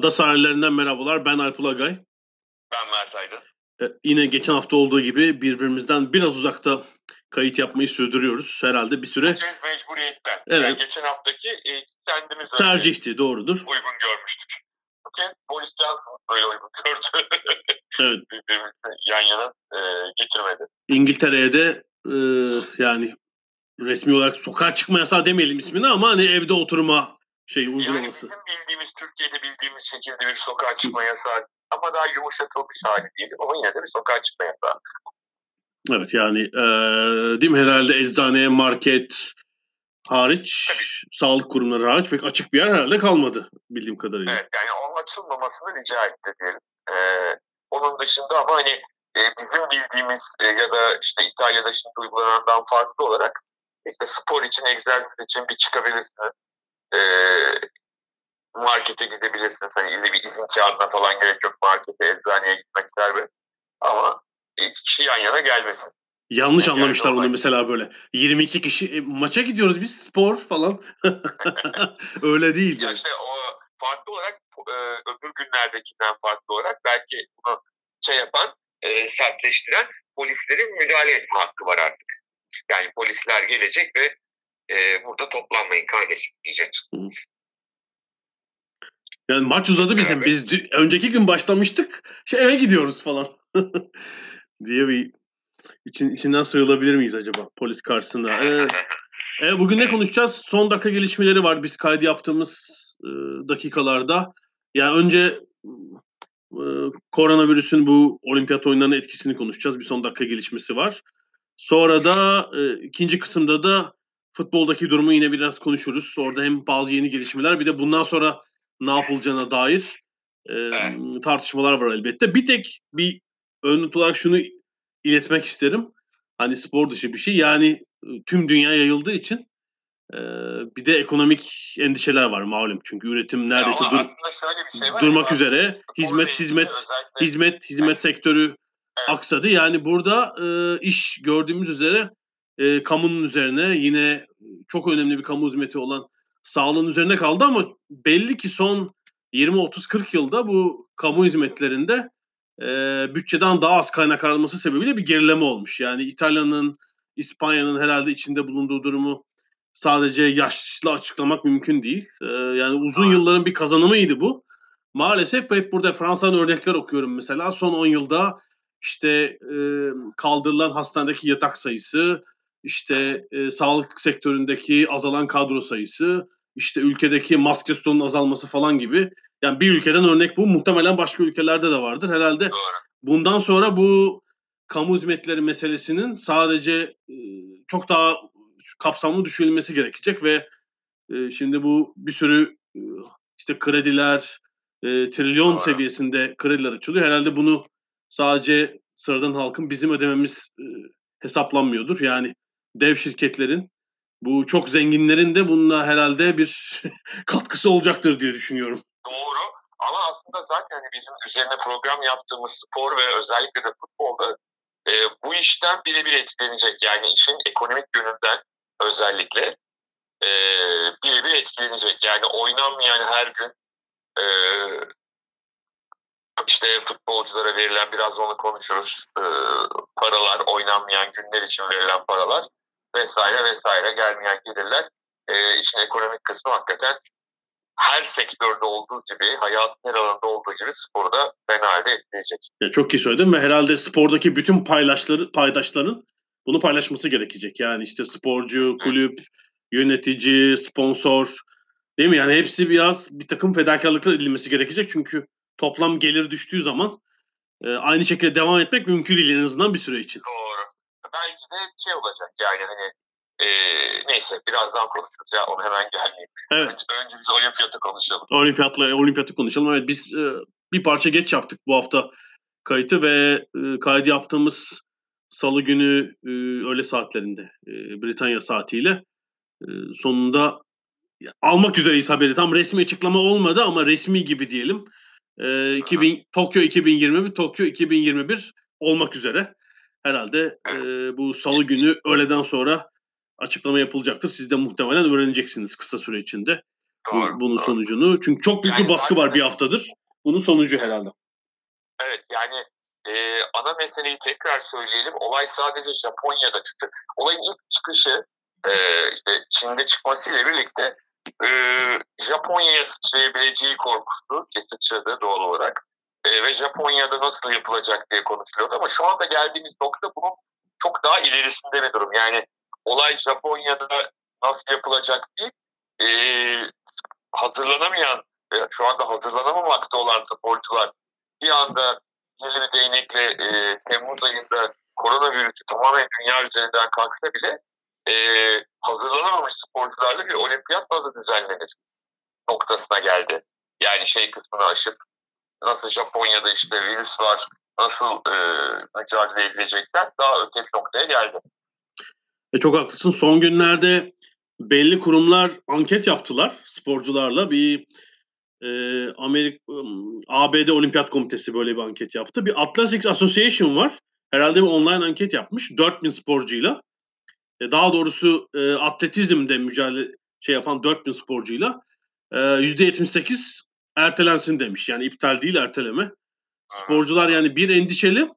Ada sahillerinden merhabalar. Ben Alp Ulagay. Ben Mert Aydın. Ee, yine geçen hafta olduğu gibi birbirimizden biraz uzakta kayıt yapmayı sürdürüyoruz. Herhalde bir süre. Biz mecburiyetten. Evet. Yani geçen haftaki e, kendimiz Tercihti, doğrudur. uygun görmüştük. Bugün polis Johnson böyle uygun gördü. Evet. Birbirimizi yan yana e, getirmedi. İngiltere'ye de e, yani resmi olarak sokağa çıkma yasağı demeyelim ismini ama hani evde oturma şey Yani uygulaması. bizim bildiğimiz, Türkiye'de bildiğimiz şekilde bir sokağa çıkma yasağı ama daha yumuşatılmış hali değil. Ama yine de bir sokağa çıkma yasağı. Evet yani e, değil mi herhalde eczane, market hariç, sağlık kurumları hariç pek açık bir yer herhalde kalmadı bildiğim kadarıyla. Evet yani onun açılmamasını rica etti diyelim. Ee, onun dışında ama hani e, bizim bildiğimiz e, ya da işte İtalya'da şimdi uygulanandan farklı olarak işte spor için, egzersiz için bir çıkabilirsiniz. Ee, markete gidebilirsiniz. Hani illa bir izin kağıdına falan gerek yok. Markete, eczaneye gitmek serbest. Ama iki kişi yan yana gelmesin. Yanlış Yani anlamışlar onu mesela böyle. 22 kişi e, maça gidiyoruz biz spor falan. Öyle değil. Ya yani. işte o farklı olarak e, öbür günlerdekinden farklı olarak belki bunu şey yapan, e, sertleştiren polislerin müdahale etme hakkı var artık. Yani polisler gelecek ve e, burada toplanmayın kardeşim diyecek. Yani maç uzadı bizim. Evet. Biz önceki gün başlamıştık. Şey eve gidiyoruz falan. diye bir için, içinden sıyrılabilir miyiz acaba polis karşısında? Ee, e, bugün ne konuşacağız? Son dakika gelişmeleri var biz kaydı yaptığımız e, dakikalarda. Yani önce e, koronavirüsün bu olimpiyat oyunlarına etkisini konuşacağız. Bir son dakika gelişmesi var. Sonra da e, ikinci kısımda da futboldaki durumu yine biraz konuşuruz. Orada hem bazı yeni gelişmeler bir de bundan sonra ne yapılacağına dair e, tartışmalar var elbette. Bir tek bir ön olarak şunu iletmek isterim. Hani spor dışı bir şey. Yani tüm dünya yayıldığı için e, bir de ekonomik endişeler var malum. Çünkü üretim neredeyse dur- şey durmak ya, üzere. Hizmet hizmet hizmet hizmet sektörü Evet. aksadı. Yani burada e, iş gördüğümüz üzere e, kamunun üzerine yine çok önemli bir kamu hizmeti olan sağlığın üzerine kaldı ama belli ki son 20 30 40 yılda bu kamu hizmetlerinde e, bütçeden daha az kaynak aranması sebebiyle bir gerileme olmuş. Yani İtalya'nın, İspanya'nın herhalde içinde bulunduğu durumu sadece yaşlı açıklamak mümkün değil. E, yani uzun yılların bir kazanımıydı bu. Maalesef hep burada Fransa'nın örnekler okuyorum mesela. Son 10 yılda işte e, kaldırılan hastanedeki yatak sayısı, işte e, sağlık sektöründeki azalan kadro sayısı, işte ülkedeki maske stoğunun azalması falan gibi. Yani bir ülkeden örnek bu. Muhtemelen başka ülkelerde de vardır. Herhalde Doğru. bundan sonra bu kamu hizmetleri meselesinin sadece e, çok daha kapsamlı düşünülmesi gerekecek ve e, şimdi bu bir sürü e, işte krediler, e, trilyon Doğru. seviyesinde krediler açılıyor. Herhalde bunu sadece sıradan halkın bizim ödememiz e, hesaplanmıyordur. Yani dev şirketlerin bu çok zenginlerin de bununla herhalde bir katkısı olacaktır diye düşünüyorum. Doğru. Ama aslında zaten hani bizim üzerine program yaptığımız spor ve özellikle de futbolda e, bu işten birebir etkilenecek. Yani işin ekonomik yönünden özellikle e, birebir etkilenecek. Yani oynanmayan her gün e, işte futbolculara verilen biraz onu konuşuruz. E, paralar, oynanmayan günler için verilen paralar vesaire vesaire gelmeyen gelirler e, işin ekonomik kısmı hakikaten her sektörde olduğu gibi, hayatın her alanında olduğu gibi sporu da fena halde etkileyecek. Ya çok iyi söyledin ve herhalde spordaki bütün paydaşları, paydaşların bunu paylaşması gerekecek. Yani işte sporcu, kulüp, yönetici, sponsor değil mi? Yani hepsi biraz bir takım fedakarlıklar edilmesi gerekecek. Çünkü toplam gelir düştüğü zaman e, aynı şekilde devam etmek mümkün değil en azından bir süre için. Doğru. Belki de şey olacak yani hani e, neyse birazdan konuşuruz ya onu hemen gelmeyeyim. Evet. Önce, önce biz olimpiyatı konuşalım. Olimpiyatla olimpiyatı konuşalım. Evet biz e, bir parça geç yaptık bu hafta kayıtı ve e, kaydı yaptığımız salı günü e, öğle saatlerinde e, Britanya saatiyle e, sonunda almak üzereyiz haberi. Tam resmi açıklama olmadı ama resmi gibi diyelim. E, 2000 Tokyo 2021, Tokyo 2021 olmak üzere. Herhalde e, bu salı günü öğleden sonra açıklama yapılacaktır. Siz de muhtemelen öğreneceksiniz kısa süre içinde bu- Doğru, bunun doğru. sonucunu. Çünkü çok büyük Yani bir baskı var bir haftadır. Bunun sonucu herhalde. Evet yani e, ana meseleyi tekrar söyleyelim. Olay sadece Japonya'da çıktı. Olayın ilk çıkışı e, işte Çin'de çıkmasıyla birlikte e, Japonya'ya sıçrayabileceği korkusu ki sıçradı doğal olarak. E, ve Japonya'da nasıl yapılacak diye konuşuluyordu. Ama şu anda geldiğimiz nokta bunun çok daha ilerisinde bir durum. Yani olay Japonya'da nasıl yapılacak değil, e, hazırlanamayan, e, şu anda hazırlanamamakta olan sporcular bir anda belirli bir değnekle e, Temmuz ayında koronavirüsü tamamen dünya üzerinden kalksa bile e, hazırlanamamış sporcularla bir olimpiyat nasıl düzenlenir noktasına geldi. Yani şey kısmını aşıp nasıl Japonya'da işte virüs var nasıl e, mücadele edilecekler daha öte bir noktaya geldi. E çok haklısın. Son günlerde belli kurumlar anket yaptılar sporcularla. Bir e, Amerika ABD Olimpiyat Komitesi böyle bir anket yaptı. Bir Athletics Association var. Herhalde bir online anket yapmış 4000 sporcuyla. E, daha doğrusu e, atletizmde mücadele şey yapan 4000 sporcuyla e, %78 ertelensin demiş. Yani iptal değil erteleme. Sporcular yani bir endişeli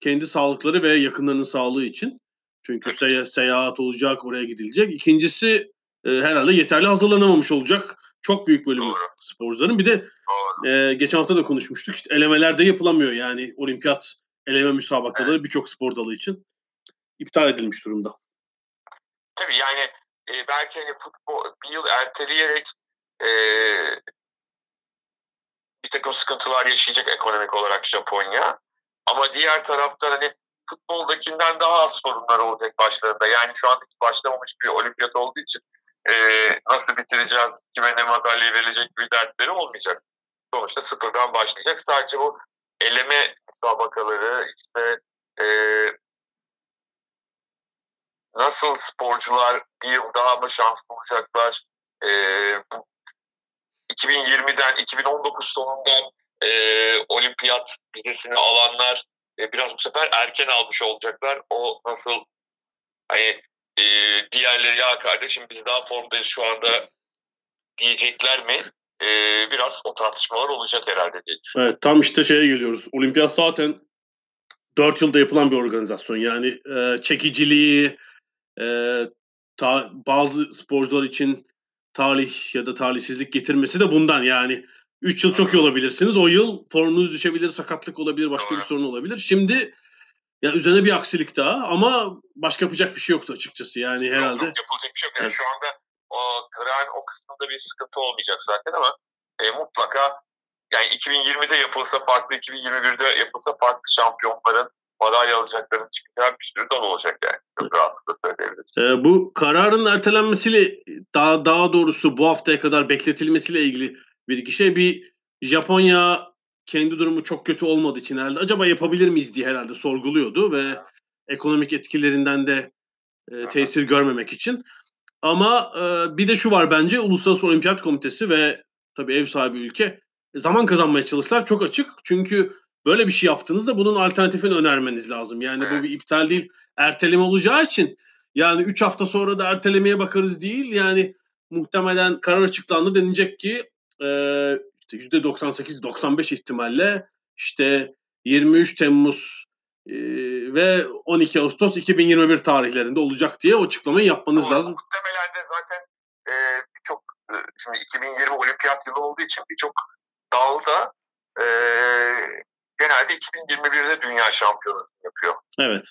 kendi sağlıkları ve yakınlarının sağlığı için. Çünkü sey- seyahat olacak, oraya gidilecek. İkincisi e, herhalde yeterli hazırlanamamış olacak. Çok büyük bölümü Doğru. sporcuların. Bir de Doğru. e, geçen hafta da konuşmuştuk. İşte elemelerde yapılamıyor yani olimpiyat eleme müsabakaları birçok spor dalı için iptal edilmiş durumda. Tabii yani e, belki hani futbol bir yıl erteleyerek e, bir takım sıkıntılar yaşayacak ekonomik olarak Japonya. Ama diğer taraftan hani futboldakinden daha az sorunlar olacak başlarında. Yani şu an hiç başlamamış bir olimpiyat olduğu için e, nasıl bitireceğiz, kime ne madalya verilecek bir dertleri olmayacak. Sonuçta sıfırdan başlayacak. Sadece bu eleme müsabakaları işte e, nasıl sporcular bir yıl daha mı şans bulacaklar? E, bu 2020'den 2019 sonundan e, olimpiyat vizesini alanlar e, biraz bu sefer erken almış olacaklar. O nasıl hani e, diğerleri ya kardeşim biz daha formdayız şu anda diyecekler mi? E, biraz o tartışmalar olacak herhalde diye. Evet tam işte şeye geliyoruz. Olimpiyat zaten 4 yılda yapılan bir organizasyon. Yani e, çekiciliği e, ta- bazı sporcular için talih ya da talihsizlik getirmesi de bundan. Yani 3 yıl çok iyi olabilirsiniz. O yıl formunuz düşebilir, sakatlık olabilir, başka bir sorun olabilir. Şimdi ya üzerine bir aksilik daha ama başka yapacak bir şey yoktu açıkçası. Yani Yok, herhalde yok, yapılacak bir şey yok. Yani Evet. şu anda o Gran o kısmında bir sıkıntı olmayacak zaten ama e, mutlaka yani 2020'de yapılsa farklı, 2021'de yapılsa farklı şampiyonların madalya alacaklarının çıkacağı bir sürü dal olacak yani. Çok rahatlıkla söyleyebiliriz. Ee, bu kararın ertelenmesiyle daha daha doğrusu bu haftaya kadar bekletilmesiyle ilgili bir iki şey bir Japonya kendi durumu çok kötü olmadığı için herhalde acaba yapabilir miyiz diye herhalde sorguluyordu ve ekonomik etkilerinden de e, tesir görmemek için. Ama e, bir de şu var bence Uluslararası Olimpiyat Komitesi ve tabii ev sahibi ülke zaman kazanmaya çalıştılar. Çok açık. Çünkü böyle bir şey yaptığınızda bunun alternatifini önermeniz lazım. Yani bu bir iptal değil, erteleme olacağı için yani 3 hafta sonra da ertelemeye bakarız değil. Yani muhtemelen karar açıklandı denilecek ki e, işte %98-95 ihtimalle işte 23 Temmuz e, ve 12 Ağustos 2021 tarihlerinde olacak diye o açıklamayı yapmanız Doğru. lazım. Muhtemelen de zaten e, şimdi 2020 olimpiyat yılı olduğu için birçok dalda e, genelde 2021'de dünya şampiyonası yapıyor. Evet.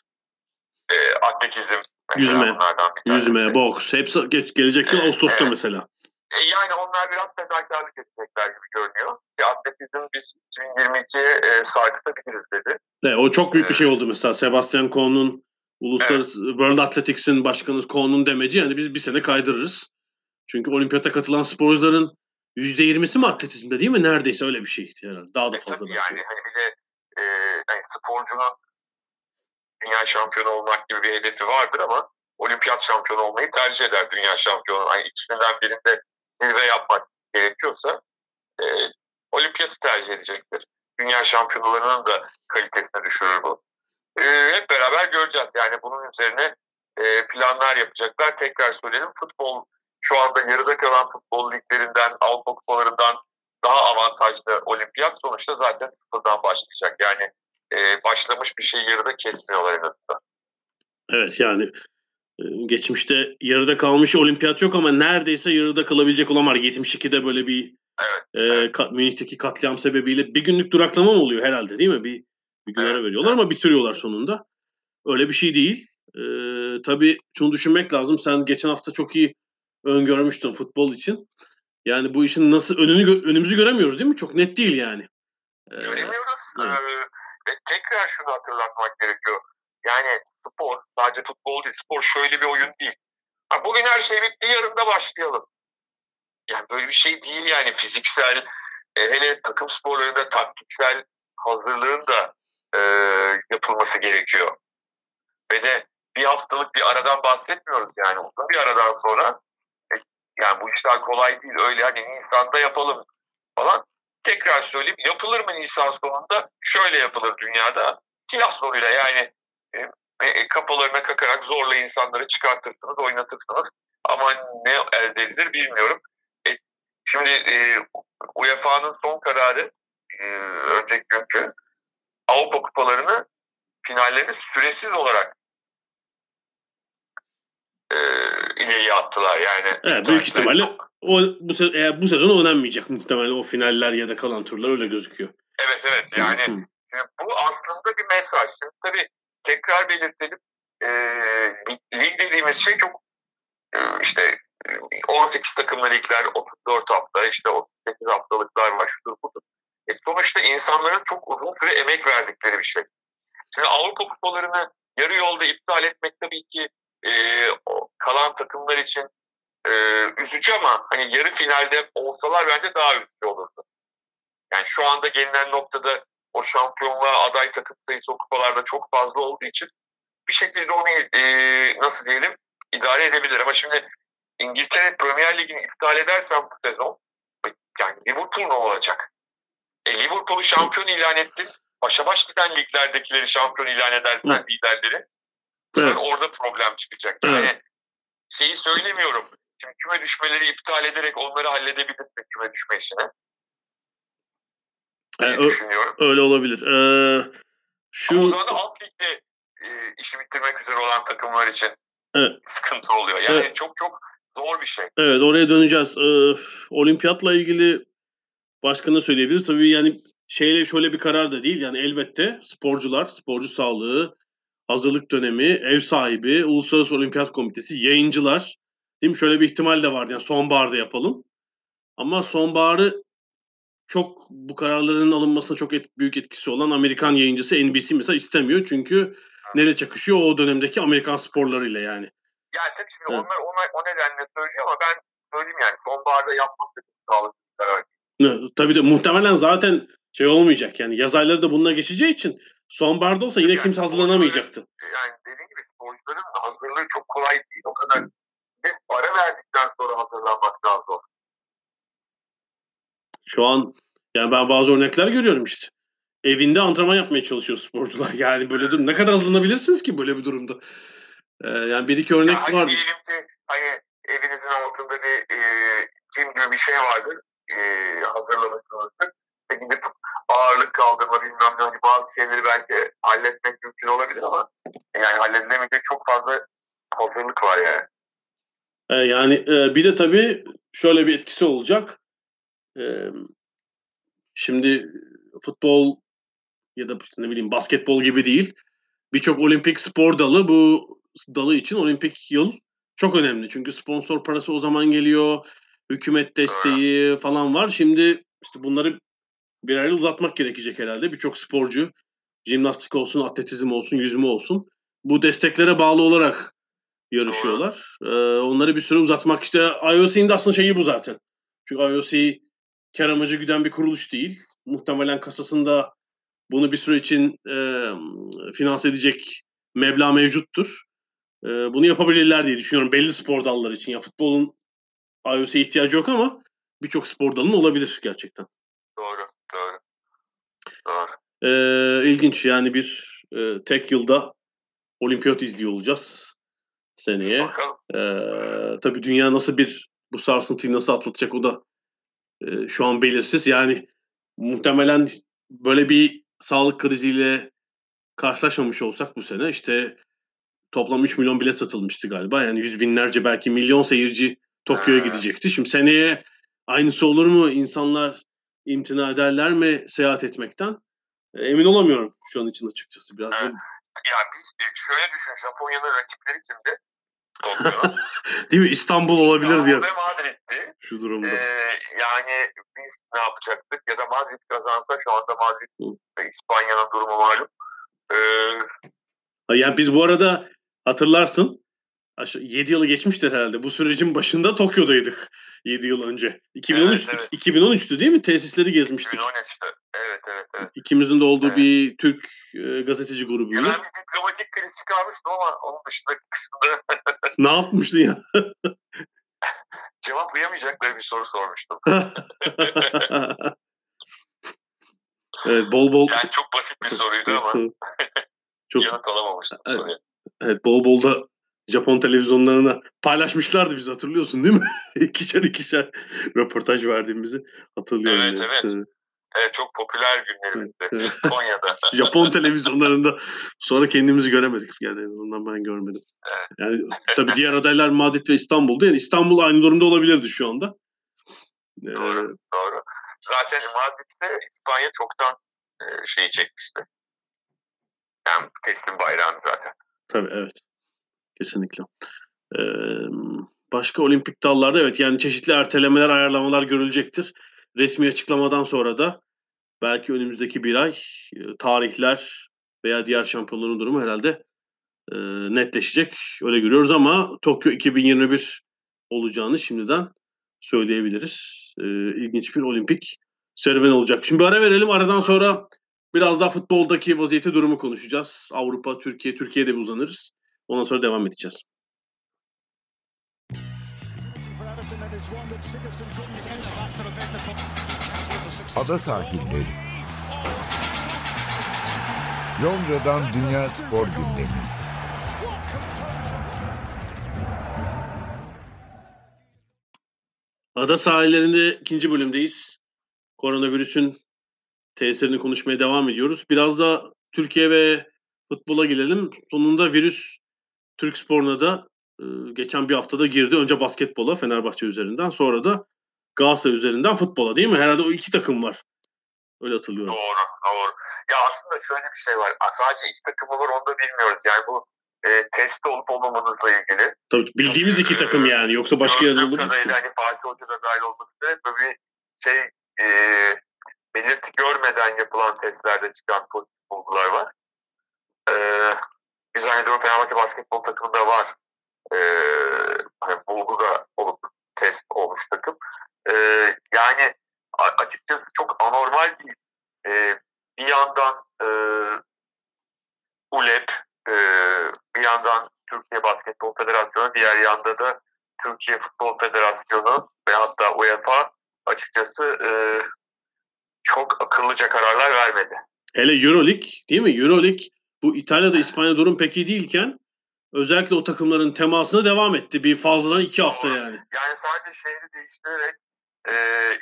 E, atletizm Yüzme, bir yüzme, boks hepsi geç, gelecek yıl Evet, Ağustos'ta evet. mesela. E, yani onlar biraz fedakarlık edecekler gibi görünüyor. E, atletizm biz 2022'ye e, sarkıtabiliriz dedi. Evet, o çok büyük bir Evet. şey oldu mesela. Sebastian Cohn'un Uluslararası World Athletics'in başkanı Cohn'un demeci yani biz bir sene kaydırırız. Çünkü olimpiyata katılan sporcuların %20'si mi atletizmde değil mi? Neredeyse öyle bir şey herhalde. Daha da E, fazla tabii belki. yani hani bir de e, yani sporcunun dünya şampiyonu olmak gibi bir hedefi vardır ama olimpiyat şampiyonu olmayı tercih eder dünya şampiyonu. Hani ikisinden birinde zirve yapmak gerekiyorsa e, olimpiyatı tercih edecektir. Dünya şampiyonalarının da kalitesini düşürür bu. E, hep beraber göreceğiz. Yani bunun üzerine e, planlar yapacaklar. Tekrar söyleyelim futbol şu anda yarıda kalan futbol liglerinden, Avrupa kupalarından daha avantajlı olimpiyat sonuçta zaten sıfırdan başlayacak. Yani e, başlamış bir şey yarıda kesmiyorlar en azından. Evet yani e, geçmişte yarıda kalmış olimpiyat yok ama neredeyse yarıda kalabilecek olan var. 72'de böyle bir Evet, e, evet. Ka- Münih'teki katliam sebebiyle bir günlük duraklama mı oluyor herhalde değil mi? Bir, bir gün ara Evet, veriyorlar ama bitiriyorlar sonunda. Öyle bir şey değil. E, tabii şunu düşünmek lazım. Sen geçen hafta çok iyi öngörmüştün futbol için. Yani bu işin nasıl önünü önümüzü göremiyoruz değil mi? Çok net değil yani. E, Göremiyoruz. evet. Ee, ve tekrar şunu hatırlatmak gerekiyor. Yani spor, sadece futbol değil, spor şöyle bir oyun değil. Ha, bugün her şey bitti, yarın da başlayalım. Yani böyle bir şey değil yani fiziksel, e, hele takım sporlarında taktiksel hazırlığın da e, yapılması gerekiyor. Ve de bir haftalık bir aradan bahsetmiyoruz yani. Uzun bir aradan sonra yani bu işler kolay değil. Öyle hani Nisan'da yapalım falan. Tekrar söyleyeyim yapılır mı Nisan sonunda? Şöyle yapılır dünyada. Silah zoruyla yani e, e, kafalarına kakarak zorla insanları çıkartırsınız, oynatırsınız. Ama ne elde edilir bilmiyorum. E, şimdi e, UEFA'nın son kararı e, önceki günkü Avrupa kupalarını finallerini süresiz olarak e, ileriye attılar. Yani Evet, büyük ihtimalle o bu se- eğer bu sezon oynanmayacak muhtemelen o finaller ya da kalan turlar öyle gözüküyor. Evet evet yani Hı. Bu aslında bir mesaj. Şimdi tabii tekrar belirtelim. E, lig dediğimiz şey çok e, işte e, 18 takımlı ligler, 34 hafta, işte 38 haftalıklar var, şudur budur. E, sonuçta insanların çok uzun süre emek verdikleri bir şey. Şimdi Avrupa kupalarını yarı yolda iptal etmek tabii ki e, kalan takımlar için e, üzücü ama hani yarı finalde olsalar bence daha üzücü olurdu. Yani şu anda gelinen noktada o şampiyonluğa aday takım sayısı o kupalarda çok fazla olduğu için bir şekilde onu e, nasıl diyelim idare edebilir. Ama şimdi İngiltere Premier Ligi'ni iptal edersen bu sezon yani Liverpool ne olacak? E, Liverpool'u şampiyon ilan etti. Başa baş giden liglerdekileri şampiyon ilan edersen liderleri Evet. orada problem çıkacak. Evet. Yani şeyi söylemiyorum. Şimdi küme düşmeleri iptal ederek onları halledebilirsin küme düşme işini. diye Yani düşünüyorum. öyle olabilir. Ee, Ama o şu zaman da alt ligde e, işi bitirmek üzere olan takımlar için Evet. sıkıntı oluyor. Yani Evet. çok çok zor bir şey. evet oraya döneceğiz. Ee, olimpiyatla ilgili başka ne söyleyebiliriz? Tabii yani şeyle şöyle bir karar da değil. Yani elbette sporcular, sporcu sağlığı, hazırlık dönemi, ev sahibi, Uluslararası Olimpiyat Komitesi, yayıncılar. Değil mi? Şöyle bir ihtimal de vardı. Yani sonbaharda yapalım. Ama sonbaharı çok bu kararların alınmasına çok et- büyük etkisi olan Amerikan yayıncısı NBC mesela istemiyor. Çünkü nereye çakışıyor o dönemdeki Amerikan sporlarıyla yani. Yani tabii şimdi Evet. onlar ona, o nedenle söylüyor ama ben söyleyeyim yani sonbaharda yapmak da sağlıklı bir karar. Ne, Tabii de muhtemelen zaten şey olmayacak yani yaz ayları da bununla geçeceği için sonbaharda olsa yine Yani kimse hazırlanamayacaktı. Yani dediğim gibi sporcuların hazırlığı çok kolay değil. O kadar bir ara verdikten sonra hazırlanmak daha zor. Şu an yani ben bazı örnekler görüyorum işte. Evinde antrenman yapmaya çalışıyor sporcular. Yani böyle durum ne kadar hazırlanabilirsiniz ki böyle bir durumda? Ee, yani bir iki örnek Ya hani vardır. diyelim ki hani evinizin altında bir e, gibi bir şey vardır. E, hazırlamışsınızdır. Gidip ağırlık kaldırma bilmem ne hani bazı şeyleri belki halletmek mümkün olabilir ama yani halledilemeyecek çok fazla hazırlık var yani. Ee, yani e, bir de tabii şöyle bir etkisi olacak. E, şimdi futbol ya da ne bileyim basketbol gibi değil. Birçok olimpik spor dalı bu dalı için olimpik yıl çok önemli. Çünkü sponsor parası o zaman geliyor. Hükümet desteği falan var. Şimdi işte bunları bir ayrı uzatmak gerekecek herhalde. Birçok sporcu jimnastik olsun, atletizm olsun, yüzme olsun bu desteklere bağlı olarak yarışıyorlar. Ee, onları bir süre uzatmak işte IOC'nin de aslında şeyi bu zaten. Çünkü IOC kar amacı güden bir kuruluş değil. Muhtemelen kasasında bunu bir süre için e, finanse edecek meblağ mevcuttur. E, bunu yapabilirler diye düşünüyorum belli spor dalları için. Ya futbolun IOC'ye ihtiyacı yok ama birçok spor dalının olabilir gerçekten. E, ilginç yani bir e, tek yılda olimpiyat izliyor olacağız seneye. Bakalım. E, tabii dünya nasıl bir bu sarsıntıyı nasıl atlatacak o da e, şu an belirsiz. Yani muhtemelen böyle bir sağlık kriziyle karşılaşmamış olsak bu sene işte toplam 3 milyon bilet satılmıştı galiba. Yani yüz binlerce belki milyon seyirci Tokyo'ya gidecekti. Şimdi seneye aynısı olur mu? İnsanlar imtina ederler mi seyahat etmekten? E, emin olamıyorum şu an için açıkçası. Biraz evet. Ya biz şöyle düşün Japonya'nın rakipleri kimdi? Değil mi? İstanbul olabilir diye. Ve Madrid'di. Şu durumda. Ee, yani biz ne yapacaktık? Ya da Madrid kazansa şu anda Madrid ve İspanya'nın durumu malum. Ee, yani biz bu arada hatırlarsın 7 yılı geçmiştir herhalde. Bu sürecin başında Tokyo'daydık 7 yıl önce. 2013 evet, evet. 2013'tü değil mi? Tesisleri gezmiştik. 2013'tü. Evet evet evet. İkimizin de olduğu evet. bir Türk e, gazeteci grubuyla. ben bir diplomatik kriz çıkarmıştım ama onun dışında kısmında. ne yapmıştın ya? Cevaplayamayacakları bir soru sormuştum. evet bol bol. Yani çok basit bir soruydu ama çok... yanıt alamamıştım evet. soruya. Evet bol bol da Japon televizyonlarına paylaşmışlardı biz hatırlıyorsun değil mi? ikişer ikişer röportaj verdiğimizi hatırlıyorum. Evet yani. evet. Evet çok popüler günlerimizde Konya'da. Japon televizyonlarında sonra kendimizi göremedik yani en azından ben görmedim. Evet. Yani tabii diğer adaylar Madrid ve İstanbul'da. Yani İstanbul aynı durumda olabilirdi şu anda. Doğru, ee, doğru. Zaten Madrid'de İspanya çoktan e, şeyi çekmişti. Yani teslim bayrağını zaten. Tabii evet. Kesinlikle. Ee, başka olimpik dallarda evet yani çeşitli ertelemeler, ayarlamalar görülecektir. Resmi açıklamadan sonra da belki önümüzdeki bir ay tarihler veya diğer şampiyonların durumu herhalde e, netleşecek. Öyle görüyoruz ama Tokyo 2021 olacağını şimdiden söyleyebiliriz. E, ilginç bir olimpik serüven olacak. Şimdi bir ara verelim. Aradan sonra biraz daha futboldaki vaziyeti durumu konuşacağız. Avrupa, Türkiye, Türkiye'de bir uzanırız. Ondan sonra devam edeceğiz. Ada sahilleri. Londra'dan Dünya Spor Gündemi. Ada sahillerinde ikinci bölümdeyiz. Koronavirüsün tesirini konuşmaya devam ediyoruz. Biraz da Türkiye ve futbola gelelim. Sonunda virüs Türk sporuna da e, geçen bir haftada girdi. Önce basketbola Fenerbahçe üzerinden sonra da Galatasaray üzerinden futbola değil mi? Herhalde o iki takım var. Öyle hatırlıyorum. Doğru, doğru. Ya aslında şöyle bir şey var. Sadece iki takım var onu da bilmiyoruz. Yani bu e, test olup olmamanızla ilgili. Tabii bildiğimiz iki takım yani. Yoksa başka yerde olur mu? Hani Fatih Hoca da dahil olmak üzere böyle bir şey e, belirti görmeden yapılan testlerde çıkan pozitif bulgular var. E, biz zannediyorum Fenerbahçe basketbol takımında var. E, hani bulgu da olup test olmuş takım. E, yani açıkçası çok anormal bir e, bir yandan e, ULEP e, bir yandan Türkiye Basketbol Federasyonu diğer yanda da Türkiye Futbol Federasyonu ve hatta UEFA açıkçası e, çok akıllıca kararlar vermedi. Hele Euroleague değil mi? Euroleague bu İtalya'da İspanya durum pek iyi değilken özellikle o takımların temasına devam etti. Bir fazladan iki hafta yani. Yani sadece şehri değiştirerek e,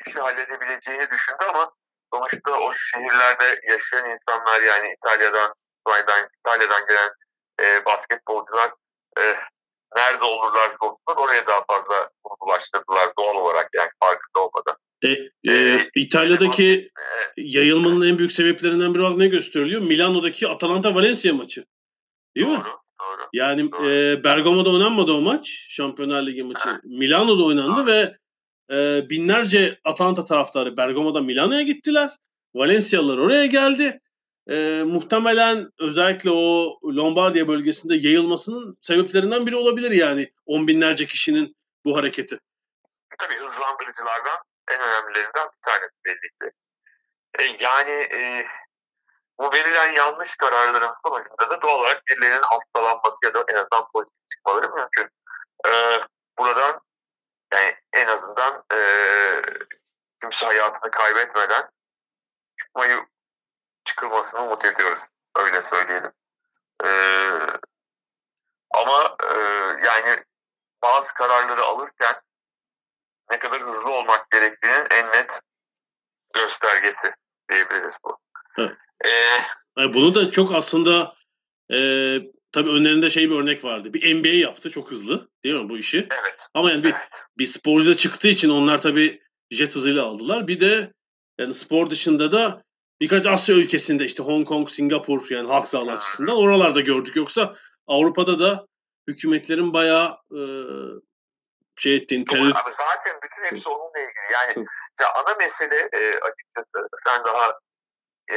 işi halledebileceğini düşündü ama sonuçta o şehirlerde yaşayan insanlar yani İtalya'dan İspanya'dan, İtalya'dan gelen e, basketbolcular e, nerede olurlarsa olsunlar oraya daha fazla bunu bulaştırdılar doğal olarak yani farkında olmadan. E, e, İtalya'daki yayılmanın en büyük sebeplerinden biri olarak ne gösteriliyor? Milano'daki Atalanta-Valencia maçı. Değil doğru, mi? Doğru. Yani Doğru. e, Bergamo'da oynanmadı o maç. Şampiyonlar Ligi maçı. Ha. Milano'da oynandı Ha. ve e, binlerce Atalanta taraftarı Bergamo'da Milano'ya gittiler. Valencialılar oraya geldi. E, muhtemelen özellikle o Lombardiya bölgesinde yayılmasının sebeplerinden biri olabilir yani. On binlerce kişinin bu hareketi. Tabii hızlandırıcılardan en önemlilerinden bir tanesi belli ki. E, yani e, bu verilen yanlış kararların sonucunda da doğal olarak birilerinin hastalanması ya da en azından pozitif çıkmaları mümkün. E, buradan yani en azından e, kimse hayatını kaybetmeden çıkmayı çıkılmasını umut ediyoruz. Öyle söyleyelim. E, ama e, yani bazı kararları alırken ne kadar hızlı olmak gerektiğinin en net göstergesi diyebiliriz bu. Evet. Ee, bunu da çok aslında e, tabii önlerinde şey bir örnek vardı. Bir NBA yaptı çok hızlı değil mi bu işi? evet. Ama yani bir evet. bir sporcu da çıktığı için onlar tabii jet hızıyla aldılar. Bir de yani spor dışında da birkaç Asya ülkesinde işte Hong Kong, Singapur yani halk sağlığı açısından oralarda gördük. Yoksa Avrupa'da da hükümetlerin bayağı e, şey ettiğini, Doğru. terör, Abi zaten bütün hepsi onunla ilgili. Yani işte ana mesele e, açıkçası sen daha e,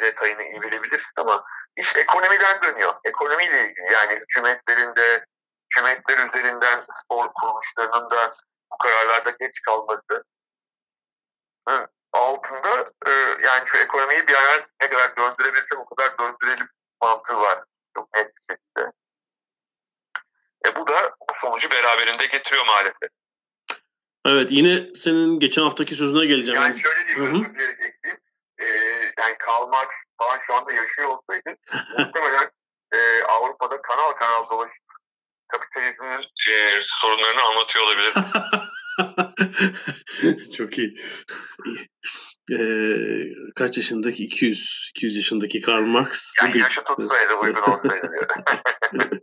detayını iyi bilebilirsin ama iş ekonomiden dönüyor. Ekonomiyle ilgili. Yani hükümetlerin de hükümetler üzerinden spor kuruluşlarının da bu kararlarda geç kalması Hı, altında e, yani şu ekonomiyi bir ara ne kadar döndürebilirsek o kadar döndürelim mantığı var. Çok net bir şekilde. E bu da sonucu beraberinde getiriyor maalesef. Evet yine senin geçen haftaki sözüne geleceğim. Yani şöyle diyeyim, özür dileyerek ekleyeyim. Ee, yani Karl Marx falan şu anda yaşıyor olsaydı muhtemelen e, Avrupa'da kanal kanal dolaşıp kapitalizmin e, sorunlarını anlatıyor olabilir. Çok iyi. Ee, kaç yaşındaki? 200 200 yaşındaki Karl Marx. Yani Bugün- yaşı tutsaydı, uygun olsaydı.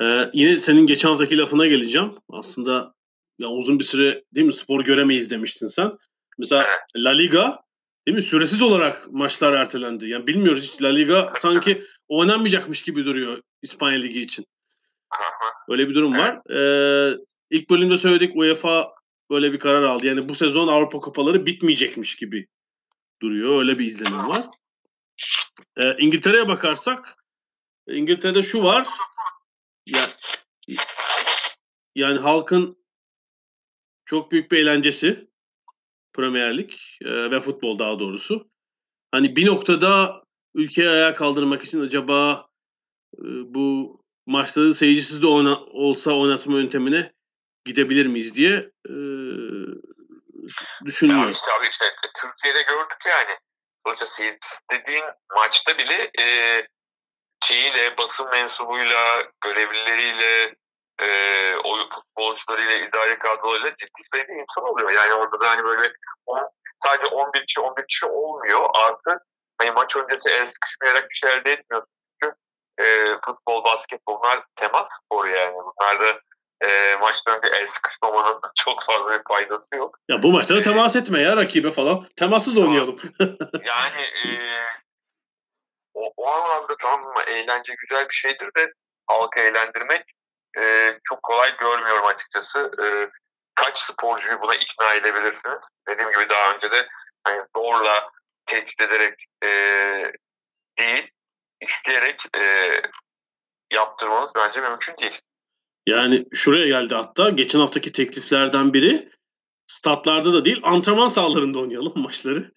Ee, yine senin geçen haftaki lafına geleceğim. Aslında ya uzun bir süre değil mi spor göremeyiz demiştin sen. Mesela. La Liga değil mi süresiz olarak maçlar ertelendi. Yani bilmiyoruz hiç La Liga sanki oynanmayacakmış gibi duruyor İspanya Ligi için. Öyle bir durum var. Ee, ilk bölümde söyledik UEFA böyle bir karar aldı. Yani bu sezon Avrupa Kupaları bitmeyecekmiş gibi duruyor. Öyle bir izlenim var. Ee, İngiltere'ye bakarsak İngiltere'de şu var. Ya, yani halkın çok büyük bir eğlencesi Premier Lig e, ve futbol daha doğrusu. Hani bir noktada ülkeyi ayağa kaldırmak için acaba e, bu maçları seyircisiz de oyna, olsa oynatma yöntemine gidebilir miyiz diye e, Ya düşünüyor. işte abi işte Türkiye'de gördük yani. Sonuçta seyirci dediğin maçta bile e, şeyiyle, basın mensubuyla, görevlileriyle, e, oyun futbolcularıyla, idare kadrolarıyla ciddi sayıda insan oluyor. Yani orada da hani böyle on, sadece 11 kişi 11 kişi olmuyor. Artı hani maç öncesi el sıkışmayarak bir şey elde etmiyorsun. Çünkü e, futbol, basketbol bunlar temas sporu yani. Bunlarda e, maçtan önce el sıkışmamanın çok fazla bir faydası yok. Ya bu maçta da temas etme ya rakibe falan. Temassız oynayalım. Yani e, o, o anlamda tamam mı eğlence güzel bir şeydir de halkı eğlendirmek e, çok kolay görmüyorum açıkçası. E, kaç sporcuyu buna ikna edebilirsiniz? Dediğim gibi daha önce de hani zorla tehdit ederek e, değil, isteyerek e, yaptırmanız bence mümkün değil. Yani şuraya geldi hatta. Geçen haftaki tekliflerden biri statlarda da değil antrenman sahalarında oynayalım maçları.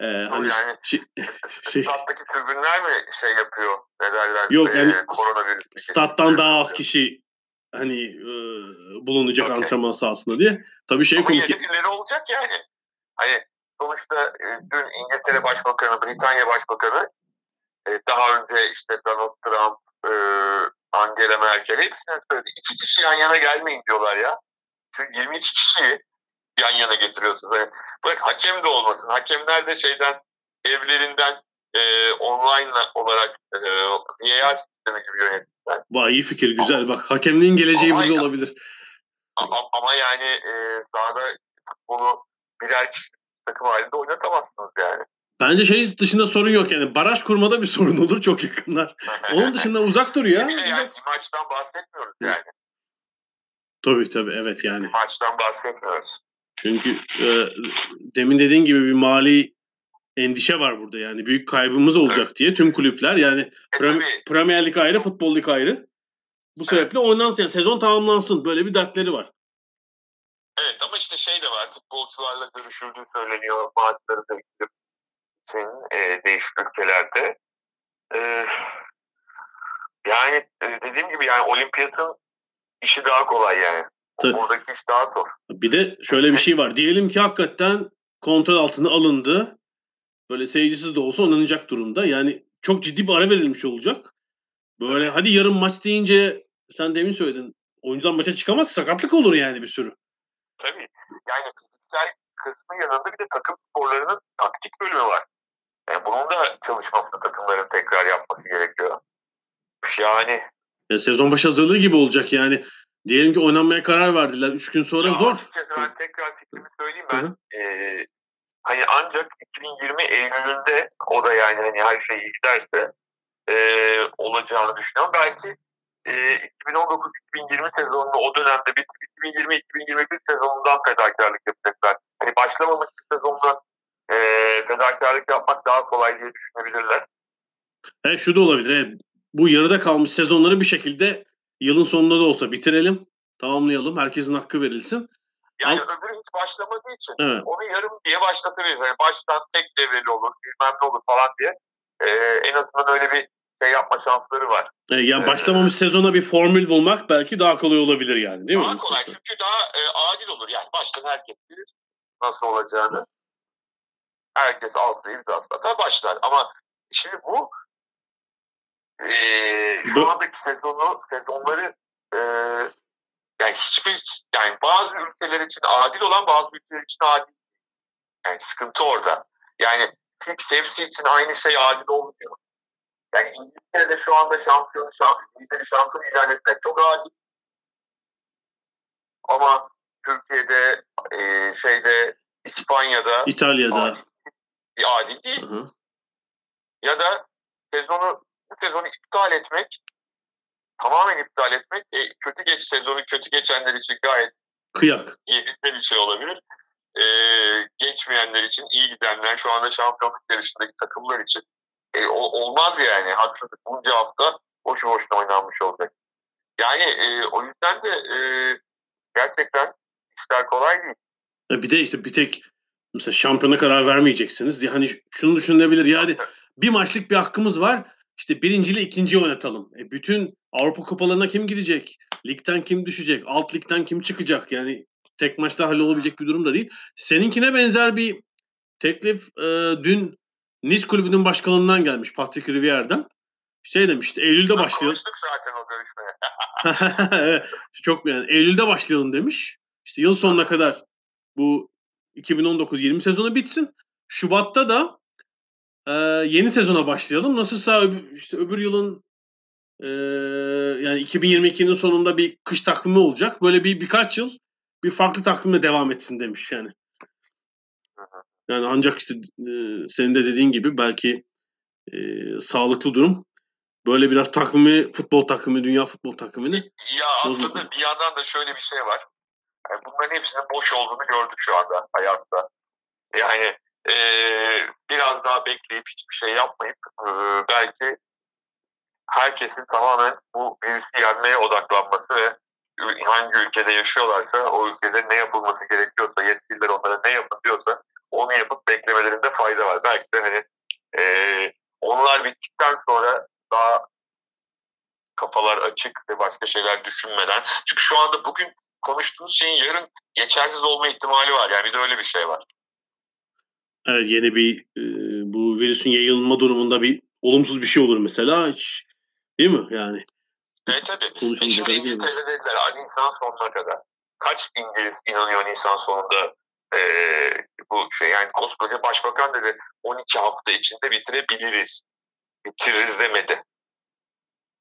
Ee, hani yani şey, şey, Stattaki tribünler mi şey yapıyor? Ne derler? Yok, e, yani koronavirüs. stat'tan daha az kişi hani e, bulunacak Okey. antrenman sahasında diye. Tabii şey Ama komik. birileri olacak yani. Hani sonuçta e, dün İngiltere Başbakanı, Britanya Başbakanı e, daha önce işte Donald Trump, e, Angela Merkel hepsine söyledi. İki kişi yan yana gelmeyin diyorlar ya. Çünkü 22 kişiyi yan yana getiriyorsunuz. Yani bırak hakem de olmasın. Hakemler de şeyden evlerinden e, online olarak e, VAR sistemi gibi yönetirler. Vay iyi fikir güzel. Bak hakemliğin geleceği Ama burada ya- olabilir. Ama, ama yani e, sahada futbolu birer kişi takım halinde oynatamazsınız yani. Bence şey dışında sorun yok yani. Baraj kurmada bir sorun olur çok yakınlar. Onun dışında uzak dur ya. Yani bir maçtan bahsetmiyoruz yani. Tabii tabii evet yani. Maçtan bahsetmiyoruz. Çünkü e, demin dediğin gibi bir mali endişe var burada yani. Büyük kaybımız olacak diye tüm kulüpler yani E tabii Premier Lig ayrı, Futbol Lig ayrı. Bu sebeple oynansın yani sezon tamamlansın. Böyle bir dertleri var. Evet ama işte şey de var. Futbolcularla görüşüldüğü söyleniyor. Maaşları da gidip için e, değişik ülkelerde. E, yani e, dediğim gibi yani olimpiyatın işi daha kolay yani. Tabii. Buradaki iş daha zor. Bir de şöyle bir şey var. Diyelim ki hakikaten kontrol altına alındı. Böyle seyircisiz de olsa oynanacak durumda. Yani çok ciddi bir ara verilmiş olacak. Böyle hadi yarın maç deyince sen demin söyledin. Oyuncular maça çıkamaz. Sakatlık olur yani bir sürü. Tabii. Yani fiziksel kısmı yanında bir de takım sporlarının taktik bölümü var. Yani bunun da çalışmasını takımların tekrar yapması gerekiyor. Yani Ya sezon başı hazırlığı gibi olacak yani. Diyelim ki oynanmaya karar verdiler. Üç gün sonra Ya zor. ben tekrar fikrimi söyleyeyim ben. hı. Eee, hani ancak 2020 Eylül'ünde o da yani hani her şey iyi giderse eee, olacağını düşünüyorum. Belki eee 2019-2020 sezonunu o dönemde bir 2020-2021 sezonundan fedakarlık yapacaklar. Hani başlamamış bir sezondan eee fedakarlık yapmak daha kolay diye düşünebilirler. E, şu da olabilir. evet. Bu yarıda kalmış sezonları bir şekilde yılın sonunda da olsa bitirelim. Tamamlayalım. Herkesin hakkı verilsin. Yani Al- öbürü hiç başlamadığı için Evet. onu yarım diye başlatabiliriz. Yani baştan tek devreli olur, bilmem ne olur falan diye. Eee, en azından öyle bir şey yapma şansları var. E, yani Ee, başlamamış sezona bir formül bulmak belki daha kolay olabilir yani değil mi? daha kolay çünkü daha e, adil olur. Yani baştan herkes bilir nasıl olacağını. Herkes altına imzası atar başlar. Ama şimdi bu e, şu andaki sezonu sezonları e, yani hiçbir yani bazı ülkeler için adil olan bazı ülkeler için adil. Yani sıkıntı orada. Yani Fix hepsi için aynı şey adil olmuyor. Yani İngiltere'de şu anda şampiyon, şampiyon, İngiltere şampiyon ilan etmek çok adil. Ama Türkiye'de, e, şeyde, İspanya'da İtalya'da. adil, bir adil değil. Hı hı. Ya da sezonu sezonu iptal etmek, tamamen iptal etmek, e, kötü geç sezonu kötü geçenler için gayet Kıyak. yerinde bir şey olabilir. E, geçmeyenler için, iyi gidenler, şu anda şampiyonluk yarışındaki takımlar için e, o- olmaz yani. Haksızlık bunca hafta boşu boşuna oynanmış olacak. Yani e, o yüzden de e, gerçekten işler kolay değil. E, bir de işte bir tek mesela şampiyona karar vermeyeceksiniz. Hani şunu düşünülebilir yani bir maçlık bir hakkımız var. İşte birinci ile ikinciyi oynatalım. E, bütün Avrupa kupalarına kim gidecek? Ligden kim düşecek? Alt ligden kim çıkacak? Yani tek maçta hallolabilecek bir durum da değil. Seninkine benzer bir teklif e, dün Nice kulübünün başkanından gelmiş Patrick Rivier'den. Şey demişti Eylül'de başlayalım. Konuştuk zaten o görüşmeye. Çok yani Eylül'de başlayalım demiş. İşte yıl sonuna kadar bu 2019-20 sezonu bitsin. Şubat'ta da e, yeni sezona başlayalım. Nasılsa öbür, işte öbür yılın e, yani 2022'nin sonunda bir kış takvimi olacak. Böyle bir birkaç yıl bir farklı takvimle devam etsin demiş yani. Yani ancak işte e, senin de dediğin gibi belki e, sağlıklı durum böyle biraz takvimi futbol takvimi dünya futbol takvimini Ya aslında Bozuldu. bir yandan da şöyle bir şey var. Yani bunların hepsinin boş olduğunu gördük şu anda hayatta. Yani eee, biraz daha bekleyip hiçbir şey yapmayıp eee, belki herkesin tamamen bu virüsü yenmeye odaklanması ve hangi ülkede yaşıyorlarsa o ülkede ne yapılması gerekiyorsa yetkililer onlara ne yapın diyorsa onu yapıp beklemelerinde fayda var. Belki de hani eee, onlar bittikten sonra daha kafalar açık ve başka şeyler düşünmeden. Çünkü şu anda bugün konuştuğumuz şeyin yarın geçersiz olma ihtimali var. Yani bir de öyle bir şey var. Evet yeni bir e, bu virüsün yayılma durumunda bir olumsuz bir şey olur mesela hiç değil mi yani. E konuşulacak şimdi gibi. İngiltere'de dediler "Aa, Nisan sonuna kadar. Kaç İngiliz inanıyor Nisan sonunda Ee, bu şey yani koskoca başbakan dedi 12 hafta içinde bitirebiliriz. Bitiririz demedi.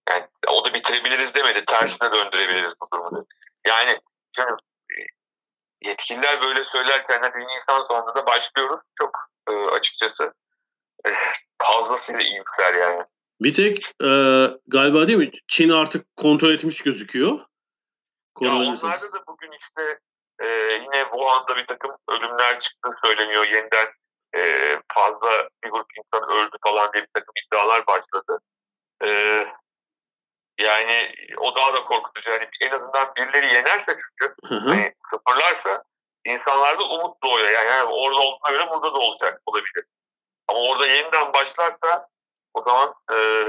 Yani o da bitirebiliriz demedi. Tersine döndürebiliriz bu durumu. Yani şimdi e, yetkililer böyle söylerken hadi Nisan sonunda da başlıyoruz. Çok e, açıkçası e, fazlasıyla iyimser yani. Bir tek e, galiba değil mi? Çin artık kontrol etmiş gözüküyor. Ya onlarda da bugün işte e, yine Wuhan'da bir takım ölümler çıktığı söyleniyor. Yeniden e, fazla bir grup insan öldü falan diye bir takım iddialar başladı. E, yani o daha da korkutucu. Yani en azından birileri yenerse çünkü Hı hı. hani sıfırlarsa insanlarda umut doğuyor. Yani, yani orada olduğuna göre burada da olacak olabilir. Ama orada yeniden başlarsa o zaman e,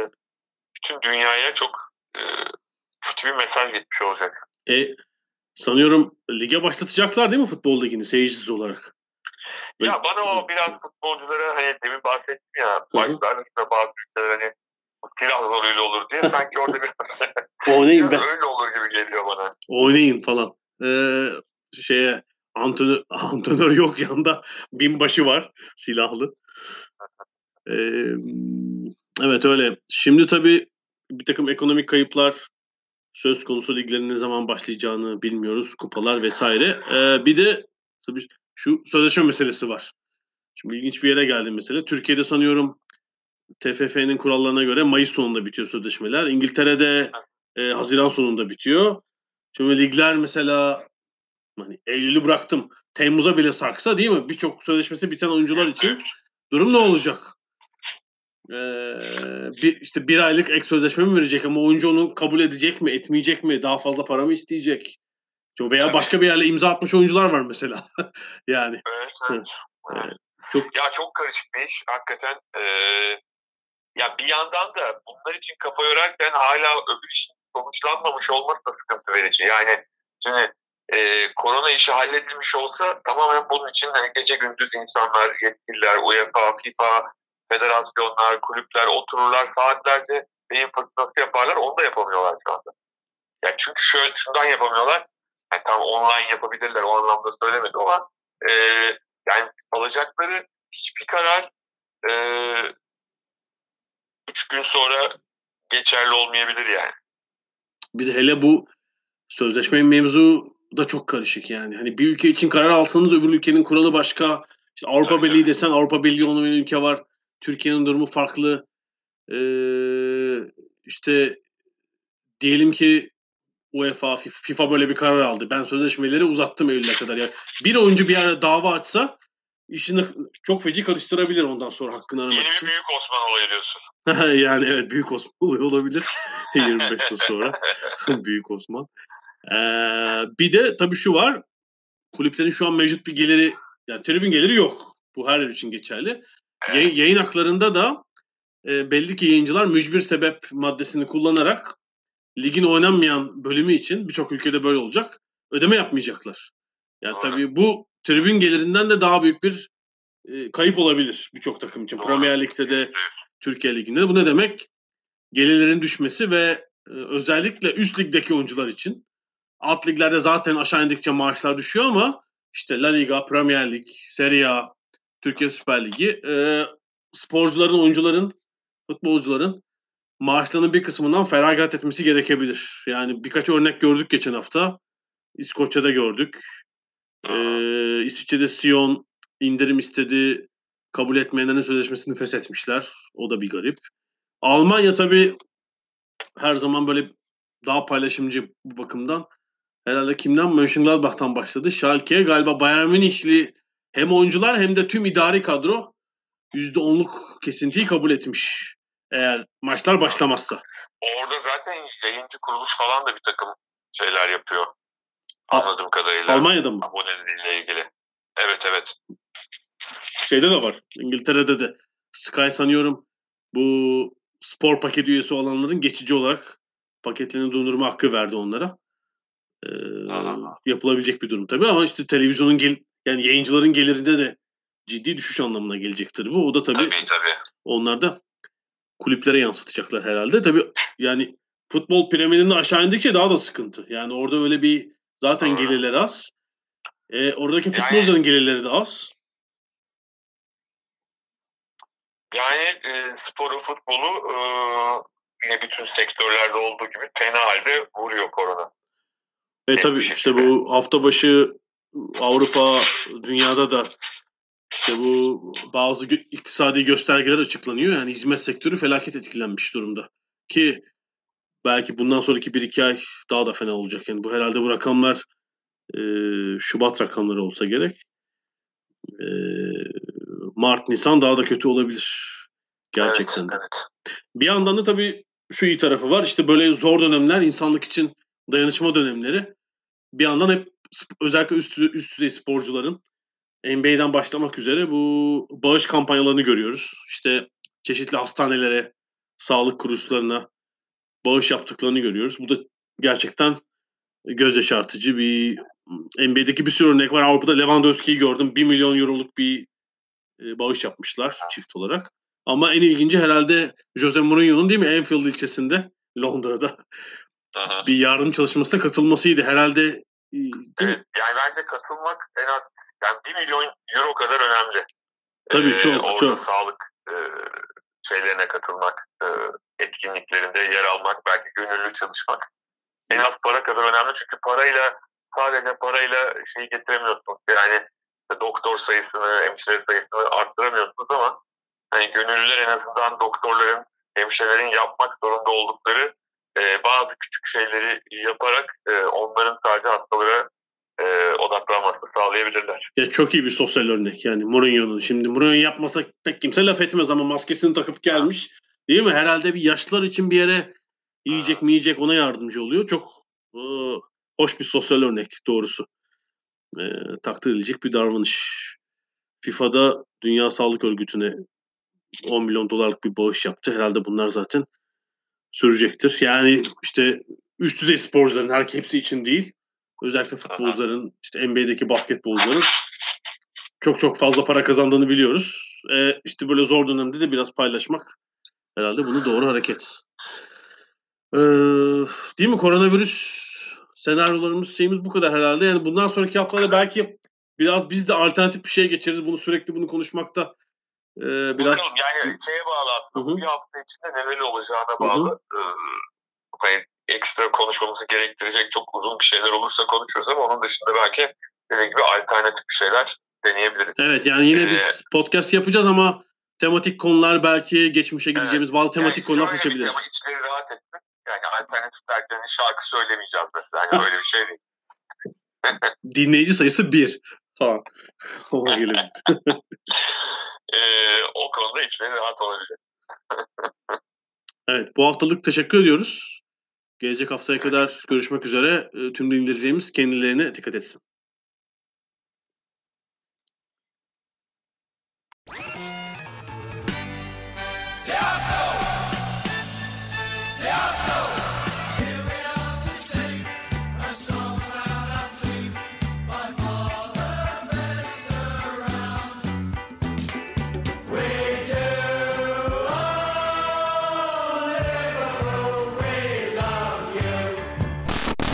bütün dünyaya çok e, kötü bir mesaj gitmiş olacak. E, sanıyorum lige başlatacaklar değil mi futbol ligini seyircisiz olarak? Ya bana o biraz futbolculara hani demin bahsettim ya başta arasında bazı ülkeler hani bu silah zoruyla olur diye sanki orada biraz, Oynayın biraz be. öyle olur gibi geliyor bana. Oynayın falan. Ee, şeye antrenör, antrenör yok yanında binbaşı var silahlı. Ee, evet öyle. Şimdi tabii bir takım ekonomik kayıplar söz konusu liglerin ne zaman başlayacağını bilmiyoruz. Kupalar vesaire. Ee, bir de tabii şu sözleşme meselesi var. Şimdi ilginç bir yere geldi mesela. Türkiye'de sanıyorum TFF'nin kurallarına göre Mayıs sonunda bitiyor sözleşmeler. İngiltere'de e, Haziran sonunda bitiyor. Şimdi ligler mesela hani Eylül'ü bıraktım. Temmuz'a bile sarksa değil mi? Birçok sözleşmesi biten oyuncular için durum ne olacak? Ee, bir, işte bir aylık ek sözleşme mi verecek ama oyuncu onu kabul edecek mi, etmeyecek mi? Daha fazla para mı isteyecek? Şimdi Veya başka bir yerle imza atmış oyuncular var mesela. yani Evet, evet. Evet. çok Ya çok karışık bir iş hakikaten. Ee, ya bir yandan da bunlar için kafa yorarken hala öbür işin sonuçlanmamış olması da sıkıntı verici. Yani şimdi e, korona işi halledilmiş olsa tamamen bunun için hani gece gündüz insanlar, yetkililer, UEFA, FIFA, federasyonlar, kulüpler otururlar saatlerce beyin fırtınası yaparlar. Onu da yapamıyorlar şu anda. Yani çünkü şöyle şundan yapamıyorlar. Yani tam online yapabilirler o anlamda söylemedim ama e, yani alacakları hiçbir karar e, üç gün sonra geçerli olmayabilir yani. bir de hele bu sözleşme mevzu da çok karışık yani. Hani bir ülke için karar alsanız öbür ülkenin kuralı başka. İşte Avrupa Tabii, Birliği desen Avrupa Birliği olmayan ülke var. Türkiye'nin durumu farklı. Ee, işte diyelim ki UEFA, FIFA böyle bir karar aldı. Ben sözleşmeleri uzattım Eylül'e kadar. Yani bir oyuncu bir yerde dava açsa işini çok feci karıştırabilir ondan sonra hakkını aramak Yeni bir için. büyük Osman olayı diyorsun. yani evet Büyük Osman oluyor olabilir 25 yıl sonra. Büyük Osman. Ee, bir de tabii şu var. Kulüplerin şu an mevcut bir geliri yani tribün geliri yok. Bu her yer için geçerli. Yay- yayın haklarında da e, belli ki yayıncılar mücbir sebep maddesini kullanarak ligin oynanmayan bölümü için birçok ülkede böyle olacak. Ödeme yapmayacaklar. Yani Doğru. tabii bu tribün gelirinden de daha büyük bir e, kayıp olabilir birçok takım için. Doğru. Premier Lig'de de Türkiye Ligi'nde de. Bu ne demek? Gelirlerin düşmesi ve e, özellikle üst ligdeki oyuncular için alt liglerde zaten aşağı indikçe maaşlar düşüyor ama işte La Liga, Premier Lig, Serie A, Türkiye Süper Ligi e, sporcuların, oyuncuların, futbolcuların maaşlarının bir kısmından feragat etmesi gerekebilir. Yani birkaç örnek gördük geçen hafta. İskoçya'da gördük. E, İsviçre'de Sion indirim istedi. Kabul etmeyenlerin sözleşmesini feshetmişler. O da bir garip. Almanya tabii her zaman böyle daha paylaşımcı bu bakımdan. Herhalde kimden? Mönchengladbach'tan başladı. Schalke galiba Bayern Münihli hem oyuncular hem de tüm idari kadro %10'luk kesintiyi kabul etmiş. Eğer maçlar başlamazsa. Orada zaten yayıncı kuruluş falan da bir takım şeyler yapıyor. Anladığım kadarıyla. Almanya'da mı? Aboneliğiyle ilgili. Evet evet. Şeyde de var. İngiltere'de de. Sky sanıyorum bu spor paket üyesi olanların geçici olarak paketlerini dondurma hakkı verdi onlara. Ee, Aha. yapılabilecek bir durum tabii ama işte televizyonun gel yani yayıncıların gelirinde de ciddi düşüş anlamına gelecektir bu. O da tabii, Tabii tabii. onlar da kulüplere yansıtacaklar herhalde. Tabii yani futbol piramidinde aşağı indikçe daha da sıkıntı. Yani orada öyle bir zaten Doğru. gelirler az. E, oradaki Yani- futbolcuların gelirleri de az. Yani e, sporu, futbolu e, yine bütün sektörlerde olduğu gibi fena halde vuruyor korona. E bir işte bu hafta başı Avrupa, dünyada da işte bu bazı iktisadi göstergeler açıklanıyor. Yani hizmet sektörü felaket etkilenmiş durumda. Ki belki bundan sonraki bir iki ay daha da fena olacak. Yani bu herhalde bu rakamlar e, Şubat rakamları olsa gerek. E, Mart, Nisan daha da kötü olabilir. Gerçekten. Evet, evet. Bir yandan da tabii şu iyi tarafı var. İşte böyle zor dönemler insanlık için dayanışma dönemleri. Bir yandan hep özellikle üst, üst düzey sporcuların NBA'den başlamak üzere bu bağış kampanyalarını görüyoruz. İşte çeşitli hastanelere, sağlık kuruluşlarına bağış yaptıklarını görüyoruz. Bu da gerçekten göz yaşartıcı bir NBA'deki bir sürü örnek var. Avrupa'da Lewandowski'yi gördüm. 1 milyon euroluk bir e, bağış yapmışlar çift olarak. Ama en ilginci herhalde Jose Mourinho'nun değil mi Enfield ilçesinde Londra'da hı. bir yardım çalışmasına katılmasıydı. Herhalde? Evet, yani bence katılmak en az yani 1 milyon euro kadar önemli. Tabii, Ee, çok, orada çok. sağlık e, şeylerine katılmak, e, etkinliklerinde yer almak, belki gönüllü çalışmak. En az para kadar önemli çünkü parayla sadece parayla şeyi getiremiyorsunuz. Yani doktor sayısını, hemşire sayısını arttıramıyorsunuz ama hani gönüllüler en azından doktorların, hemşirelerin yapmak zorunda oldukları e, bazı küçük şeyleri yaparak e, onların sadece hastalara e, odaklanmasını sağlayabilirler. Ya çok iyi bir sosyal örnek yani Mourinho'nun. Şimdi Mourinho yapmasa pek kimse laf etmez ama maskesini takıp gelmiş. Değil mi? Herhalde bir yaşlılar için bir yere yiyecek mi yiyecek ona yardımcı oluyor. Çok e, hoş bir sosyal örnek doğrusu. E, takdir edilecek bir davranış. FIFA'da Dünya Sağlık Örgütü'ne 10 milyon dolarlık bir bağış yaptı. Herhalde bunlar zaten sürecektir. Yani işte üst düzey sporcuların her hepsi için değil. Özellikle futbolcuların, işte NBA'deki basketbolcuların çok çok fazla para kazandığını biliyoruz. Ee, işte böyle zor dönemde de biraz paylaşmak herhalde bunu doğru hareket. Ee, değil mi? Koronavirüs senaryolarımız şeyimiz bu kadar herhalde. Yani bundan sonraki haftalarda belki biraz biz de alternatif bir şey geçiririz. Bunu sürekli bunu konuşmakta e, biraz Bakalım yani şeye bağlı aslında bir hafta içinde neler olacağına bağlı. Ee, hani ekstra konuşmamızı gerektirecek çok uzun bir şeyler olursa konuşuruz ama onun dışında belki dediğim gibi alternatif bir şeyler deneyebiliriz. Evet yani yine Ee, biz podcast yapacağız ama tematik konular belki geçmişe gideceğimiz bazı tematik Yani konular şey seçebiliriz. Ama içleri rahat etsin. Yani alternatif derken şarkı söylemeyeceğiz mesela. Yani öyle bir şey değil. Dinleyici sayısı bir falan. Ona gelebilir. Ee, o konuda içleri rahat olabilir. Evet bu haftalık teşekkür ediyoruz. Gelecek haftaya kadar görüşmek üzere. Ee, Tüm dinleyicilerimiz kendilerine dikkat etsin.